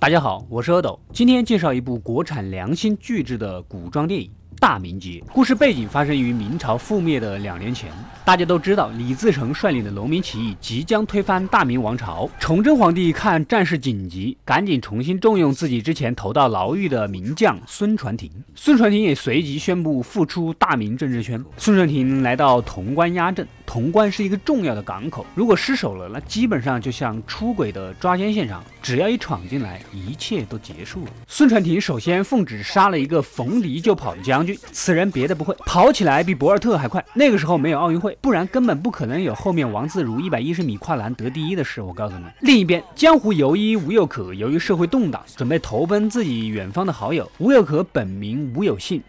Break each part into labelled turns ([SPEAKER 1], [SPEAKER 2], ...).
[SPEAKER 1] 大家好，我是阿斗，今天介绍一部国产良心巨制的古装电影。大明劫故事背景发生于明朝覆灭的两年前。大家都知道，李自成率领的农民起义即将推翻大明王朝。崇祯皇帝看战事紧急，赶紧重新重用自己之前投到牢狱的名将孙传庭。孙传庭也随即宣布复出大明政治圈。孙传庭来到潼关压阵。潼关是一个重要的港口，如果失守了，那基本上就像出轨的抓奸现场。只要一闯进来，一切都结束了。孙传庭首先奉旨杀了一个逢敌就跑的将军，此人别的不会，跑起来比博尔特还快。那个时候没有奥运会，不然根本不可能有后面王自如一百一十米跨栏得第一的事。我告诉你，另一边江湖游医吴又可，由于社会动荡，准备投奔自己远方的好友。吴又可本名吴有信。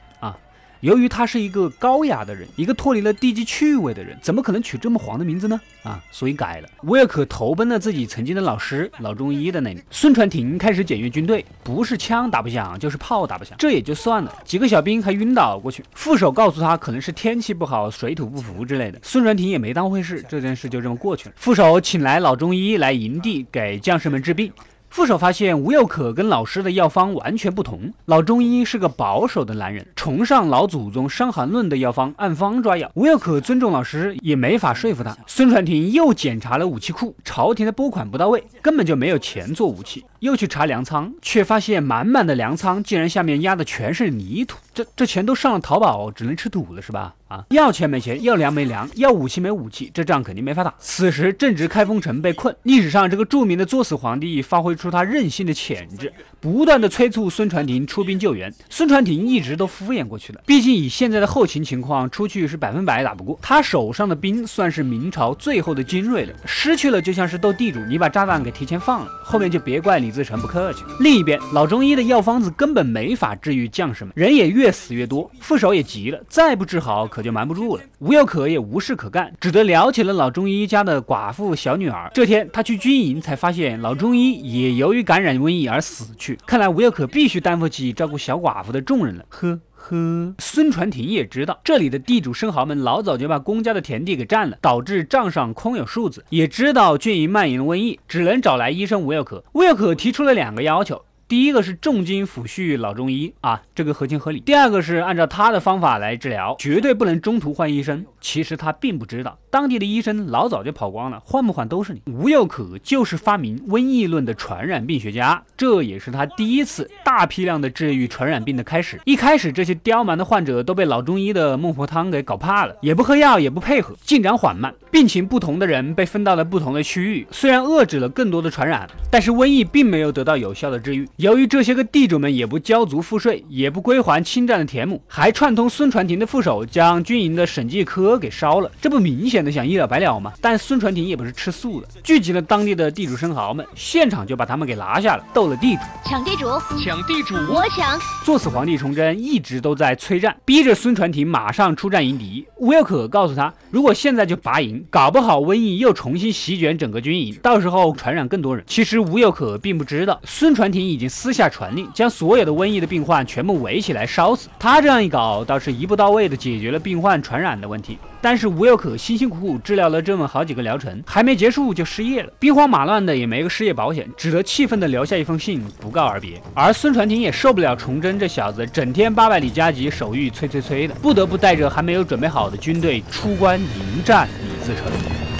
[SPEAKER 1] 由于他是一个高雅的人，一个脱离了低级趣味的人，怎么可能取这么黄的名字呢？啊，所以改了。吴又可投奔了自己曾经的老师老中医的那里。孙传庭开始检阅军队，不是枪打不响，就是炮打不响，这也就算了，几个小兵还晕倒过去。副手告诉他，可能是天气不好，水土不服之类的。孙传庭也没当回事，这件事就这么过去了。副手请来老中医来营地给将士们治病。副手发现吴又可跟老师的药方完全不同。老中医是个保守的男人，崇尚老祖宗《伤寒论》的药方，按方抓药。吴又可尊重老师，也没法说服他。孙传庭又检查了武器库，朝廷的拨款不到位，根本就没有钱做武器。又去查粮仓，却发现满满的粮仓竟然下面压的全是泥土。这这钱都上了淘宝，只能吃土了是吧？啊，要钱没钱，要粮没粮，要武器没武器，这仗肯定没法打。此时正值开封城被困，历史上这个著名的作死皇帝发挥出他任性的潜质，不断的催促孙传庭出兵救援。孙传庭一直都敷衍过去了，毕竟以现在的后勤情况，出去是百分百打不过。他手上的兵算是明朝最后的精锐了，失去了就像是斗地主，你把炸弹给提前放了，后面就别怪你李自成不客气。另一边，老中医的药方子根本没法治愈将士们，人也越死越多，副手也急了，再不治好可。就瞒不住了，吴又可也无事可干，只得聊起了老中医家的寡妇小女儿。这天他去军营，才发现老中医也由于感染瘟疫而死去。看来吴又可必须担负起照顾小寡妇的重任了。呵呵，孙传庭也知道这里的地主生蚝们老早就把公家的田地给占了，导致账上空有数字。也知道军营蔓延了瘟疫，只能找来医生吴又可。吴又可提出了两个要求。第一个是重金抚恤老中医啊，这个合情合理。第二个是按照他的方法来治疗，绝对不能中途换医生。其实他并不知道，当地的医生老早就跑光了，换不换都是你。吴又可就是发明瘟疫论的传染病学家，这也是他第一次大批量的治愈传染病的开始。一开始这些刁蛮的患者都被老中医的孟婆汤给搞怕了，也不喝药，也不配合，进展缓慢。病情不同的人被分到了不同的区域，虽然遏制了更多的传染，但是瘟疫并没有得到有效的治愈。由于这些个地主们也不交足赋税，也不归还侵占的田亩，还串通孙传庭的副手将军营的审计科给烧了，这不明显的想一了百了吗？但孙传庭也不是吃素的，聚集了当地的地主生蚝们，现场就把他们给拿下了，斗了地主，
[SPEAKER 2] 抢地主，
[SPEAKER 3] 抢地主，
[SPEAKER 2] 我抢。
[SPEAKER 1] 作死皇帝崇祯一直都在催战，逼着孙传庭马上出战迎敌。吴有可告诉他，如果现在就拔营，搞不好瘟疫又重新席卷整个军营，到时候传染更多人。其实吴有可并不知道，孙传庭已经私下。传令将所有的瘟疫的病患全部围起来烧死。他这样一搞，倒是一步到位的解决了病患传染的问题。但是吴又可辛辛苦苦治疗了这么好几个疗程，还没结束就失业了，兵荒马乱的也没个失业保险，只得气愤的留下一封信不告而别。而孙传庭也受不了崇祯这小子整天八百里加急，手谕催催催的，不得不带着还没有准备好的军队出关迎战李自成。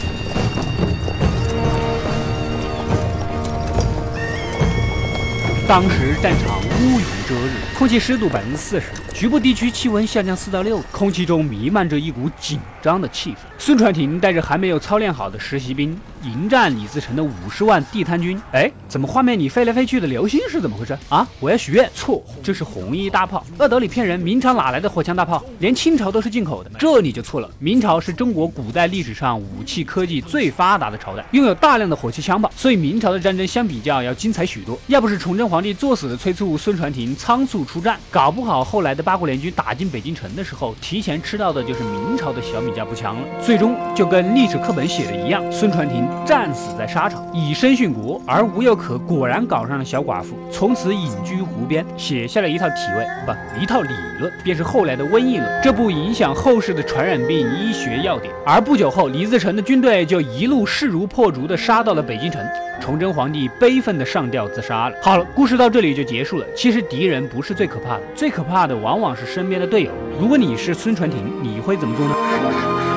[SPEAKER 1] 当时战场乌云遮日，空气湿度百分之四十，局部地区气温下降四到六，空气中弥漫着一股紧张的气氛。孙传庭带着还没有操练好的实习兵。迎战李自成的五十万地摊军，哎，怎么画面里飞来飞去的流星是怎么回事啊？我要许愿，错，这是红衣大炮。恶德里骗人，明朝哪来的火枪大炮？连清朝都是进口的，这你就错了。明朝是中国古代历史上武器科技最发达的朝代，拥有大量的火器枪炮，所以明朝的战争相比较要精彩许多。要不是崇祯皇帝作死的催促孙传庭仓促出战，搞不好后来的八国联军打进北京城的时候，提前吃到的就是明朝的小米加步枪了。最终就跟历史课本写的一样，孙传庭战死在沙场，以身殉国。而吴又可果然搞上了小寡妇，从此隐居湖边，写下了一套体位不一套理论，便是后来的瘟疫论，这部影响后世的传染病医学要点。而不久后，李自成的军队就一路势如破竹的杀到了北京城，崇祯皇帝悲愤的上吊自杀了。好了，故事到这里就结束了。其实敌人不是最可怕的，最可怕的往往是身边的队友。如果你是孙传庭，你会怎么做呢？